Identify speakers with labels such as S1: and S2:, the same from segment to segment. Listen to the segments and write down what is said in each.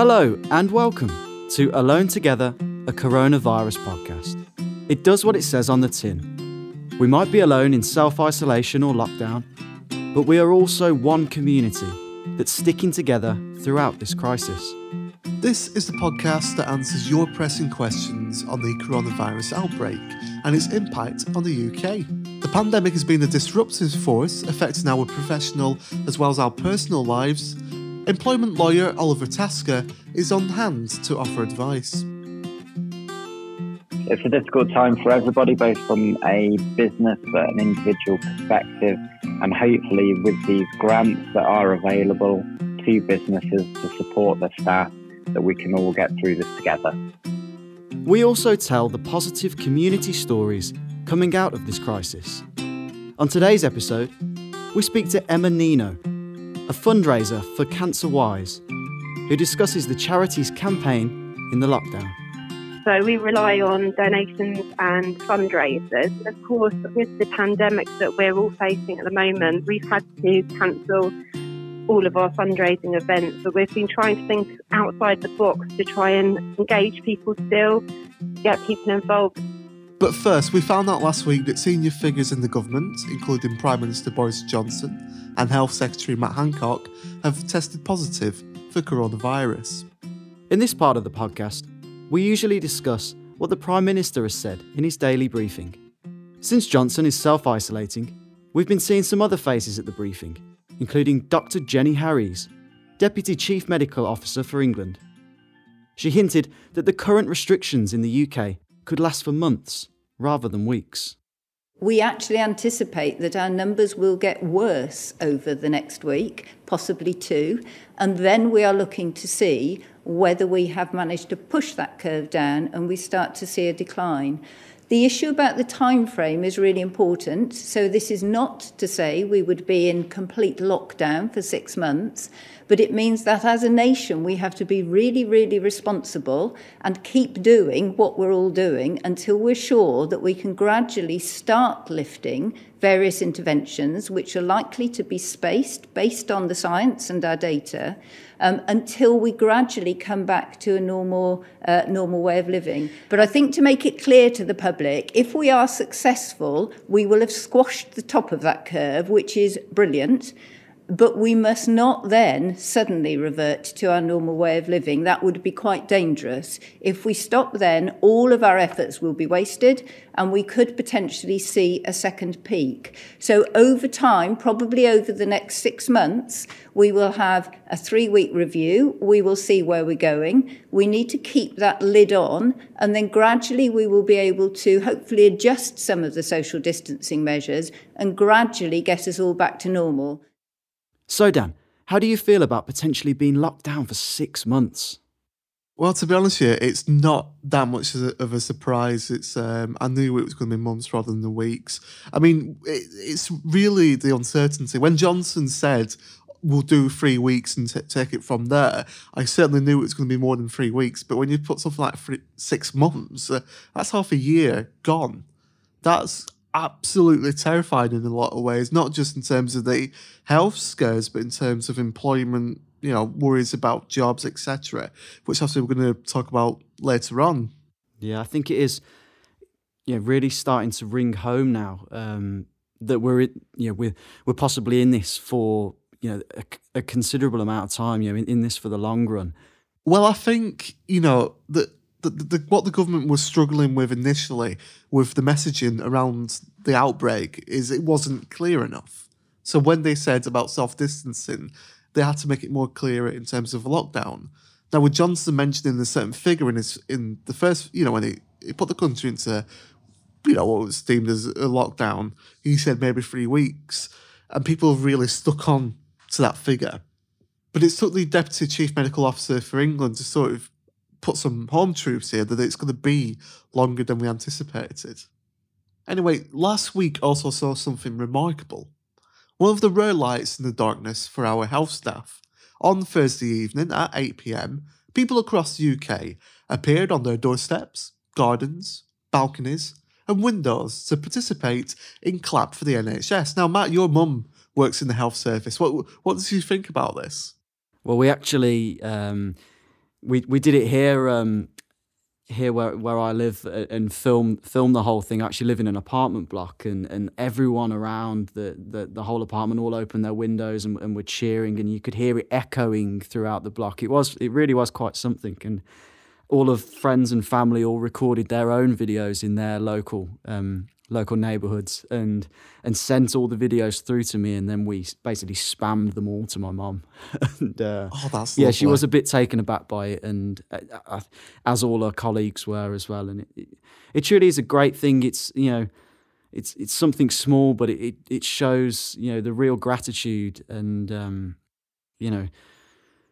S1: Hello and welcome to Alone Together, a coronavirus podcast. It does what it says on the tin. We might be alone in self isolation or lockdown, but we are also one community that's sticking together throughout this crisis.
S2: This is the podcast that answers your pressing questions on the coronavirus outbreak and its impact on the UK. The pandemic has been a disruptive force affecting our professional as well as our personal lives. Employment lawyer Oliver Tasker is on hand to offer advice.
S3: It's a difficult time for everybody, both from a business but an individual perspective, and hopefully with these grants that are available to businesses to support their staff, that we can all get through this together.
S1: We also tell the positive community stories coming out of this crisis. On today's episode, we speak to Emma Neno, a fundraiser for Cancerwise, who discusses the charity's campaign in the lockdown.
S4: So we rely on donations and fundraisers. Of course, with the pandemic that we're all facing at the moment, we've had to cancel all of our fundraising events, but we've been trying to think outside the box to try and engage people still, get people involved.
S2: But first, we found out last week that senior figures in the government, including Prime Minister Boris Johnson and Health Secretary Matt Hancock, have tested positive for coronavirus.
S1: In this part of the podcast, we usually discuss what the Prime Minister has said in his daily briefing. Since Johnson is self isolating, we've been seeing some other faces at the briefing, including Dr. Jenny Harries, Deputy Chief Medical Officer for England. She hinted that the current restrictions in the UK could last for months rather than weeks.
S5: We actually anticipate that our numbers will get worse over the next week, possibly two, and then we are looking to see whether we have managed to push that curve down and we start to see a decline. The issue about the time frame is really important. So this is not to say we would be in complete lockdown for 6 months, but it means that as a nation we have to be really really responsible and keep doing what we're all doing until we're sure that we can gradually start lifting various interventions which are likely to be spaced based on the science and our data um, until we gradually come back to a normal, uh, normal way of living. But I think to make it clear to the public, if we are successful, we will have squashed the top of that curve, which is brilliant. But we must not then suddenly revert to our normal way of living. That would be quite dangerous. If we stop then, all of our efforts will be wasted and we could potentially see a second peak. So, over time, probably over the next six months, we will have a three week review. We will see where we're going. We need to keep that lid on, and then gradually we will be able to hopefully adjust some of the social distancing measures and gradually get us all back to normal.
S1: So, Dan, how do you feel about potentially being locked down for six months?
S2: Well, to be honest here, it's not that much of a surprise. It's um, I knew it was going to be months rather than the weeks. I mean, it, it's really the uncertainty. When Johnson said we'll do three weeks and t- take it from there, I certainly knew it was going to be more than three weeks. But when you put something like three, six months, uh, that's half a year gone. That's absolutely terrifying in a lot of ways, not just in terms of the health scares, but in terms of employment, you know, worries about jobs, etc., which obviously we're going to talk about later on.
S1: Yeah, I think it is. Yeah, really starting to ring home now um, that we're you know we're we're possibly in this for you know a, a considerable amount of time. You know, in, in, this for the long run.
S2: Well, I think you know that. The, the, what the government was struggling with initially with the messaging around the outbreak is it wasn't clear enough. So when they said about self distancing, they had to make it more clear in terms of lockdown. Now, with Johnson mentioning a certain figure in his in the first, you know, when he, he put the country into, you know, what was deemed as a lockdown, he said maybe three weeks, and people have really stuck on to that figure. But it took the deputy chief medical officer for England to sort of put some home truths here that it's going to be longer than we anticipated. Anyway, last week also saw something remarkable. One of the rare lights in the darkness for our health staff on Thursday evening at 8pm, people across the UK appeared on their doorsteps, gardens, balconies, and windows to participate in Clap for the NHS. Now, Matt, your mum works in the health service. What what does you think about this?
S1: Well, we actually um, we we did it here um, here where, where I live uh, and film film the whole thing. I actually live in an apartment block, and, and everyone around the, the, the whole apartment all opened their windows and, and were cheering, and you could hear it echoing throughout the block. It was it really was quite something, and all of friends and family all recorded their own videos in their local um, local neighborhoods and and sent all the videos through to me and then we basically spammed them all to my mom
S2: and uh, oh that's
S1: yeah
S2: lovely.
S1: she was a bit taken aback by it and uh, uh, as all her colleagues were as well. And it, it, it truly is a great thing. It's you know it's it's something small but it, it, it shows you know the real gratitude and um, you know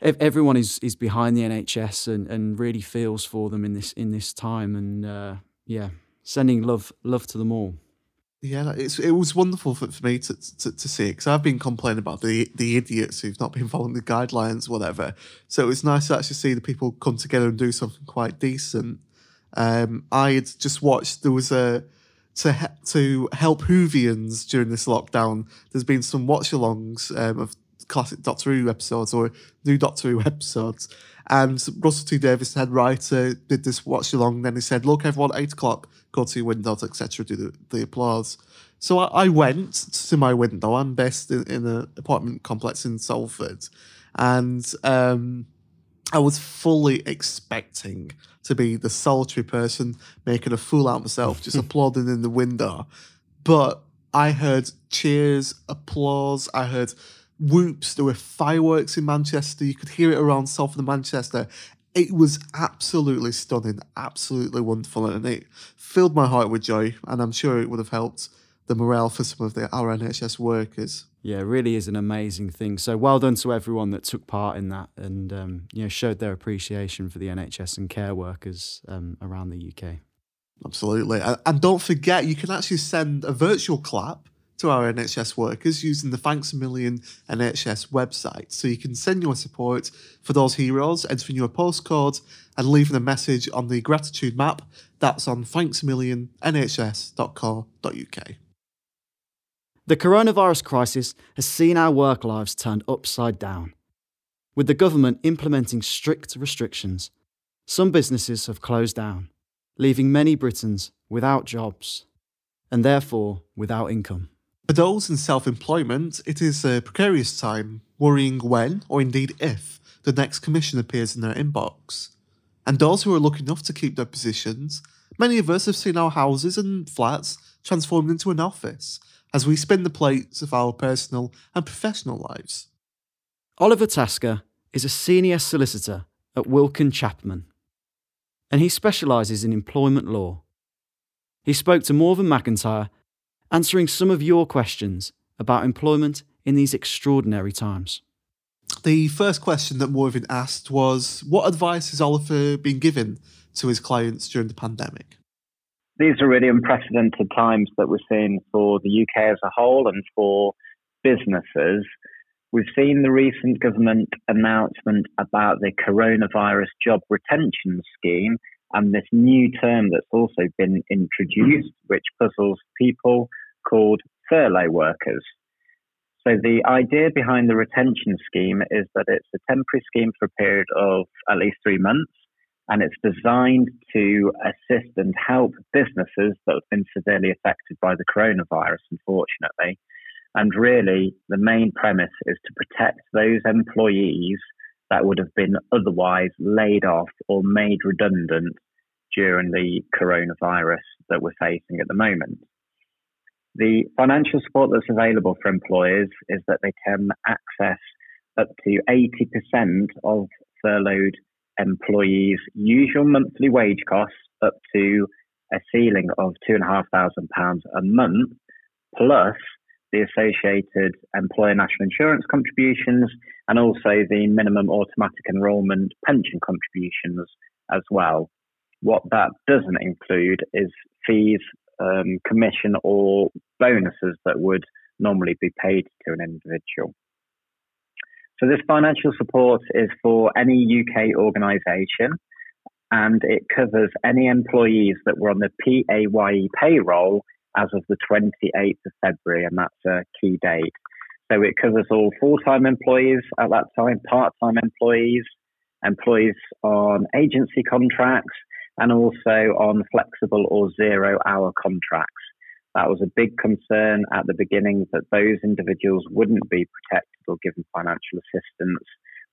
S1: everyone is is behind the NHS and, and really feels for them in this in this time and uh, yeah sending love love to them all.
S2: Yeah, it's it was wonderful for, for me to, to, to see it because I've been complaining about the the idiots who've not been following the guidelines, whatever. So it was nice to actually see the people come together and do something quite decent. Um, I had just watched there was a to to help Whovians during this lockdown. There's been some watch-alongs um, of classic Doctor Who episodes or new Doctor Who episodes, and Russell T Davies, head writer, did this watch along. Then he said, "Look, everyone, eight o'clock, go to your windows, etc. Do the, the applause." So I, I, went to my window. I'm based in, in an apartment complex in Salford, and um, I was fully expecting to be the solitary person making a fool out of myself, just applauding in the window. But I heard cheers, applause. I heard whoops. There were fireworks in Manchester. You could hear it around Salford and Manchester. It was absolutely stunning, absolutely wonderful, and it filled my heart with joy. And I'm sure it would have helped the morale for some of the our NHS workers.
S1: Yeah, it really is an amazing thing. So well done to everyone that took part in that and um, you know showed their appreciation for the NHS and care workers um, around the UK.
S2: Absolutely, and don't forget you can actually send a virtual clap to our NHS workers using the Thanks a Million NHS website. So you can send your support for those heroes, entering your postcode, and leaving a message on the gratitude map. That's on thanksamillionNHS.co.uk.
S1: The coronavirus crisis has seen our work lives turned upside down. With the government implementing strict restrictions, some businesses have closed down, leaving many Britons without jobs and therefore without income.
S2: For those in self employment, it is a precarious time, worrying when, or indeed if, the next commission appears in their inbox. And those who are lucky enough to keep their positions, many of us have seen our houses and flats transformed into an office as we spin the plates of our personal and professional lives.
S1: Oliver Tasker is a senior solicitor at Wilkin Chapman, and he specialises in employment law. He spoke to Morven McIntyre answering some of your questions about employment in these extraordinary times.
S2: The first question that Morven asked was What advice has Oliver been given to his clients during the pandemic?
S3: These are really unprecedented times that we're seeing for the UK as a whole and for businesses. We've seen the recent government announcement about the coronavirus job retention scheme and this new term that's also been introduced, which puzzles people, called furlough workers. So the idea behind the retention scheme is that it's a temporary scheme for a period of at least three months, and it's designed to assist and help businesses that have been severely affected by the coronavirus, unfortunately. And really, the main premise is to protect those employees that would have been otherwise laid off or made redundant during the coronavirus that we're facing at the moment. The financial support that's available for employers is that they can access up to 80% of furloughed employees' usual monthly wage costs up to a ceiling of £2,500 a month, plus the associated employer national insurance contributions and also the minimum automatic enrolment pension contributions as well. What that doesn't include is fees, um, commission, or bonuses that would normally be paid to an individual. So, this financial support is for any UK organisation and it covers any employees that were on the PAYE payroll as of the 28th of February, and that's a key date. So it covers all full time employees at that time, part time employees, employees on agency contracts, and also on flexible or zero hour contracts. That was a big concern at the beginning that those individuals wouldn't be protected or given financial assistance,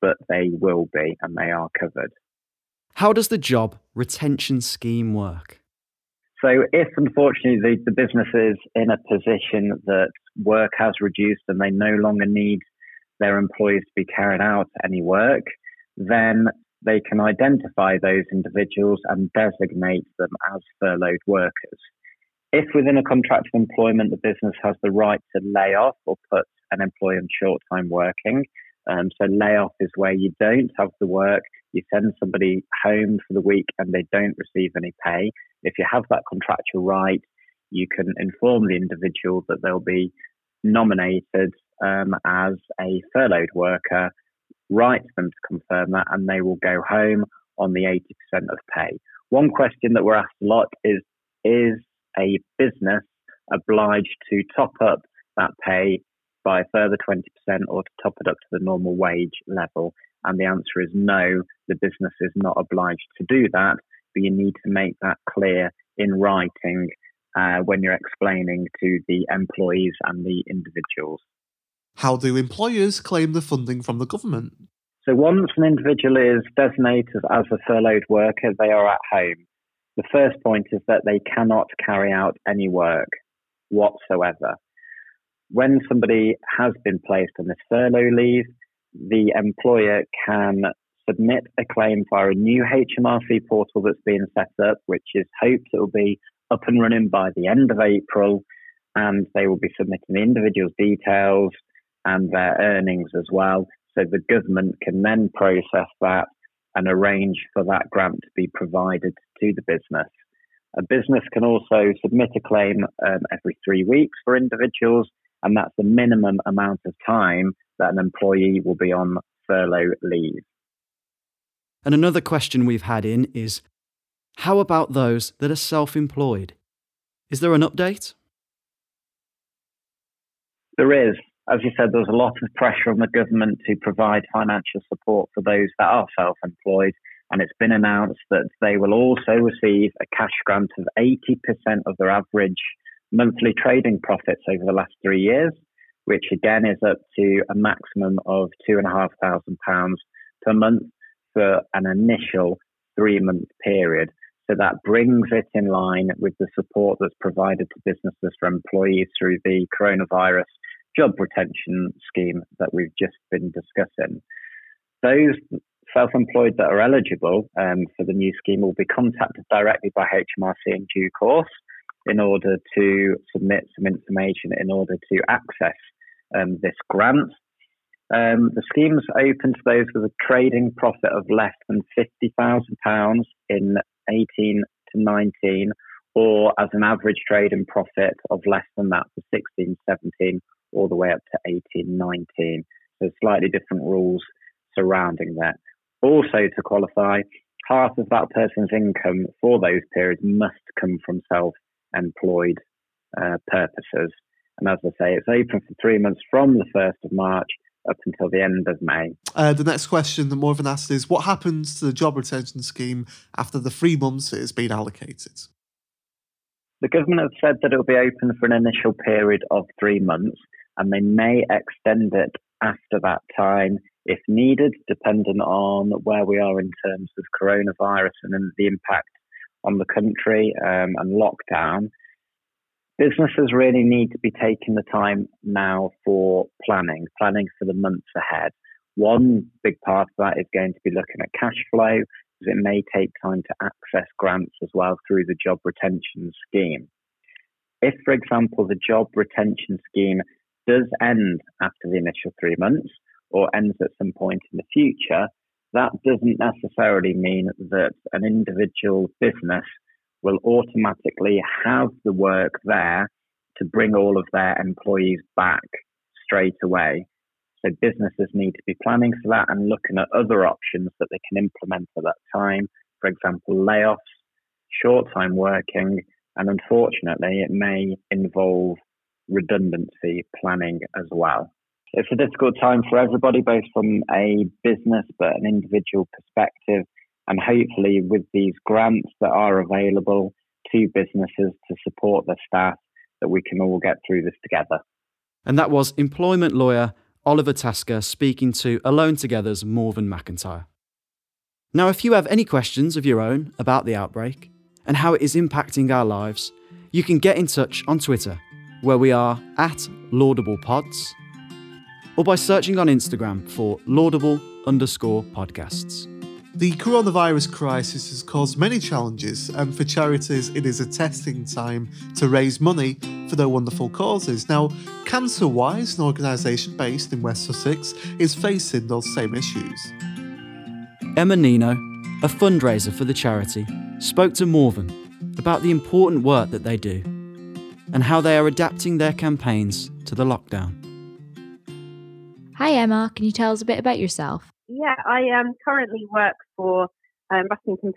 S3: but they will be and they are covered.
S1: How does the job retention scheme work?
S3: So, if unfortunately the, the business is in a position that work has reduced and they no longer need their employees to be carrying out any work, then they can identify those individuals and designate them as furloughed workers. If within a contract of employment the business has the right to lay off or put an employee on short time working, um, so layoff is where you don't have the work, you send somebody home for the week and they don't receive any pay. If you have that contractual right, you can inform the individual that they'll be nominated um, as a furloughed worker, write them to confirm that, and they will go home on the 80% of pay. One question that we're asked a lot is Is a business obliged to top up that pay by a further 20% or to top it up to the normal wage level? And the answer is no, the business is not obliged to do that, but you need to make that clear in writing uh, when you're explaining to the employees and the individuals.
S2: How do employers claim the funding from the government?
S3: So once an individual is designated as a furloughed worker, they are at home. The first point is that they cannot carry out any work whatsoever. When somebody has been placed on this furlough leave, the employer can submit a claim via a new HMRC portal that's being set up, which is hoped it will be up and running by the end of April. And they will be submitting the individual's details and their earnings as well. So the government can then process that and arrange for that grant to be provided to the business. A business can also submit a claim um, every three weeks for individuals, and that's the minimum amount of time that an employee will be on furlough leave.
S1: And another question we've had in is how about those that are self employed? Is there an update?
S3: There is. As you said, there's a lot of pressure on the government to provide financial support for those that are self employed. And it's been announced that they will also receive a cash grant of 80% of their average monthly trading profits over the last three years which again is up to a maximum of £2,500 per month for an initial three month period. So that brings it in line with the support that's provided to businesses for employees through the coronavirus job retention scheme that we've just been discussing. Those self employed that are eligible um, for the new scheme will be contacted directly by HMRC in due course in order to submit some information in order to access um, this grant. Um, the scheme's open to those with a trading profit of less than £50,000 in 18 to 19, or as an average trading profit of less than that for 16, 17, all the way up to 18, 19. So slightly different rules surrounding that. Also, to qualify, half of that person's income for those periods must come from self employed uh, purposes. And as I say, it's open for three months from the 1st of March up until the end of May.
S2: Uh, the next question that Morven asked is What happens to the job retention scheme after the three months it has been allocated?
S3: The government has said that it will be open for an initial period of three months and they may extend it after that time if needed, depending on where we are in terms of coronavirus and the impact on the country um, and lockdown. Businesses really need to be taking the time now for planning, planning for the months ahead. One big part of that is going to be looking at cash flow, because it may take time to access grants as well through the job retention scheme. If, for example, the job retention scheme does end after the initial three months or ends at some point in the future, that doesn't necessarily mean that an individual business will automatically have the work there to bring all of their employees back straight away. So businesses need to be planning for that and looking at other options that they can implement at that time. For example, layoffs, short time working, and unfortunately, it may involve redundancy planning as well. It's a difficult time for everybody, both from a business but an individual perspective. And hopefully, with these grants that are available to businesses to support their staff, that we can all get through this together.
S1: And that was employment lawyer Oliver Tasker speaking to Alone Together's Morven McIntyre. Now, if you have any questions of your own about the outbreak and how it is impacting our lives, you can get in touch on Twitter where we are at Laudable Pods, or by searching on Instagram for Laudable underscore podcasts.
S2: The coronavirus crisis has caused many challenges, and for charities, it is a testing time to raise money for their wonderful causes. Now, Cancerwise, an organisation based in West Sussex, is facing those same issues.
S1: Emma Neno, a fundraiser for the charity, spoke to Morven about the important work that they do and how they are adapting their campaigns to the lockdown.
S6: Hi, Emma. Can you tell us a bit about yourself?
S4: Yeah, I um, currently work for um,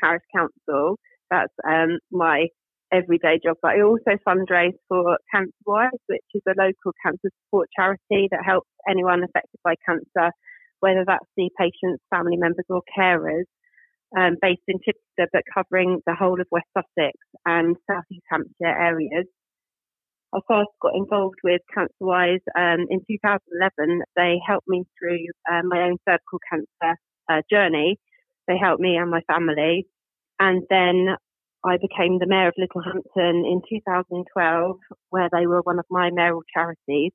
S4: Parish Council. That's um, my everyday job. But I also fundraise for Cancer Wise, which is a local cancer support charity that helps anyone affected by cancer, whether that's the patient's family members or carers, um, based in Chichester, but covering the whole of West Sussex and South East Hampshire areas. I first got involved with CancerWise um, in 2011. They helped me through uh, my own cervical cancer uh, journey. They helped me and my family. And then I became the mayor of Littlehampton in 2012, where they were one of my mayoral charities.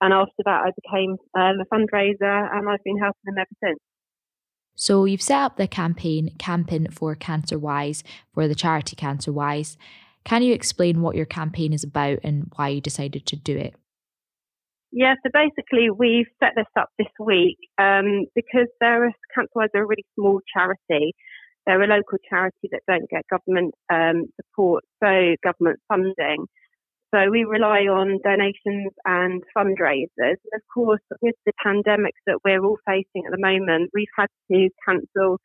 S4: And after that, I became um, a fundraiser and I've been helping them ever since.
S6: So you've set up the campaign, Camping for Cancerwise, for the charity Cancerwise. Can you explain what your campaign is about and why you decided to do it?
S4: Yeah, so basically we've set this up this week um, because they're a, Cancerwise are a really small charity. They're a local charity that don't get government um, support, so government funding. So we rely on donations and fundraisers. And of course, with the pandemic that we're all facing at the moment, we've had to cancel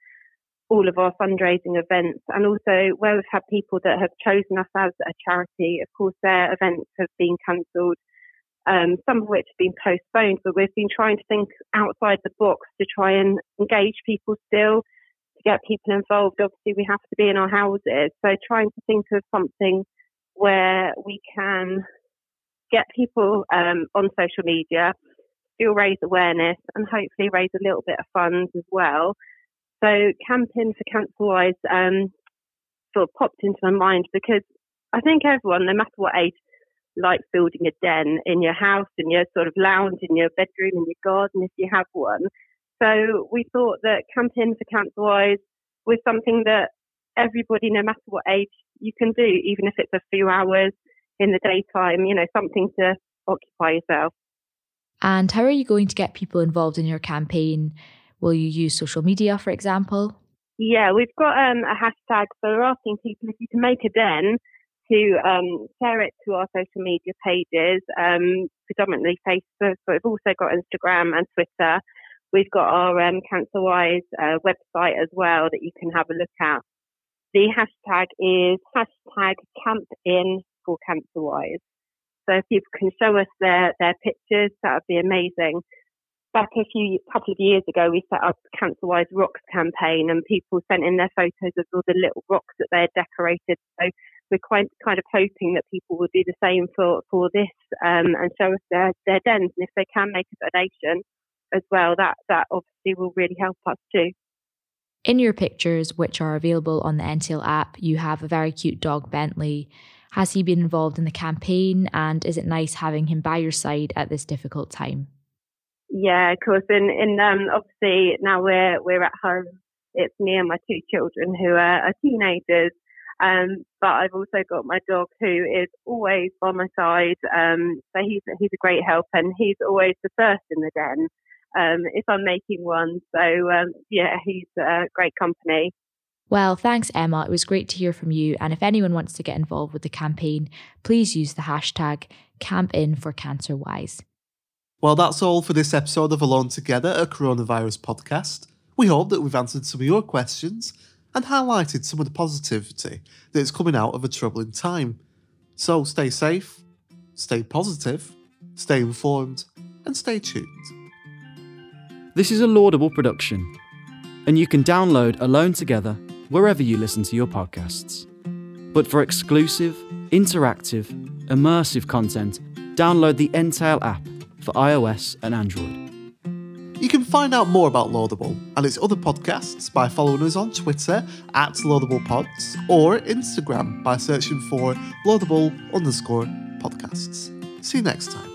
S4: all of our fundraising events. And also where we've had people that have chosen us as a charity, of course, their events have been cancelled, um, some of which have been postponed, but we've been trying to think outside the box to try and engage people still, to get people involved. Obviously, we have to be in our houses, so trying to think of something where we can get people um, on social media, still raise awareness, and hopefully raise a little bit of funds as well so camping for Cancerwise um, sort of popped into my mind because I think everyone, no matter what age, likes building a den in your house, in your sort of lounge, in your bedroom, in your garden if you have one. So we thought that camping for Cancerwise was something that everybody, no matter what age, you can do, even if it's a few hours in the daytime, you know, something to occupy yourself.
S6: And how are you going to get people involved in your campaign? Will you use social media, for example?
S4: Yeah, we've got um, a hashtag. So we're asking people if you can make a den to um, share it to our social media pages, um, predominantly Facebook, but we've also got Instagram and Twitter. We've got our um, CancerWise uh, website as well that you can have a look at. The hashtag is hashtag camp in for CancerWise. So if people can show us their, their pictures, that would be amazing. Back a few couple of years ago, we set up Cancerwise Rocks campaign, and people sent in their photos of all the little rocks that they had decorated. So we're quite kind of hoping that people will do the same for for this um, and show us their their dens, and if they can make a donation as well, that that obviously will really help us too.
S6: In your pictures, which are available on the Entale app, you have a very cute dog, Bentley. Has he been involved in the campaign, and is it nice having him by your side at this difficult time?
S4: Yeah, of course. And, and um, obviously now we're we're at home. It's me and my two children who are, are teenagers. Um, but I've also got my dog who is always by my side. Um, so he's he's a great help, and he's always the first in the den um, if I'm making one. So um, yeah, he's uh, great company.
S6: Well, thanks, Emma. It was great to hear from you. And if anyone wants to get involved with the campaign, please use the hashtag CampInForCancerWise. for CancerWise.
S2: Well, that's all for this episode of Alone Together, a coronavirus podcast. We hope that we've answered some of your questions and highlighted some of the positivity that is coming out of a troubling time. So stay safe, stay positive, stay informed, and stay tuned.
S1: This is a laudable production, and you can download Alone Together wherever you listen to your podcasts. But for exclusive, interactive, immersive content, download the Entale app for iOS and Android.
S2: You can find out more about Laudable and its other podcasts by following us on Twitter at LaudablePods or Instagram by searching for Laudable underscore podcasts. See you next time.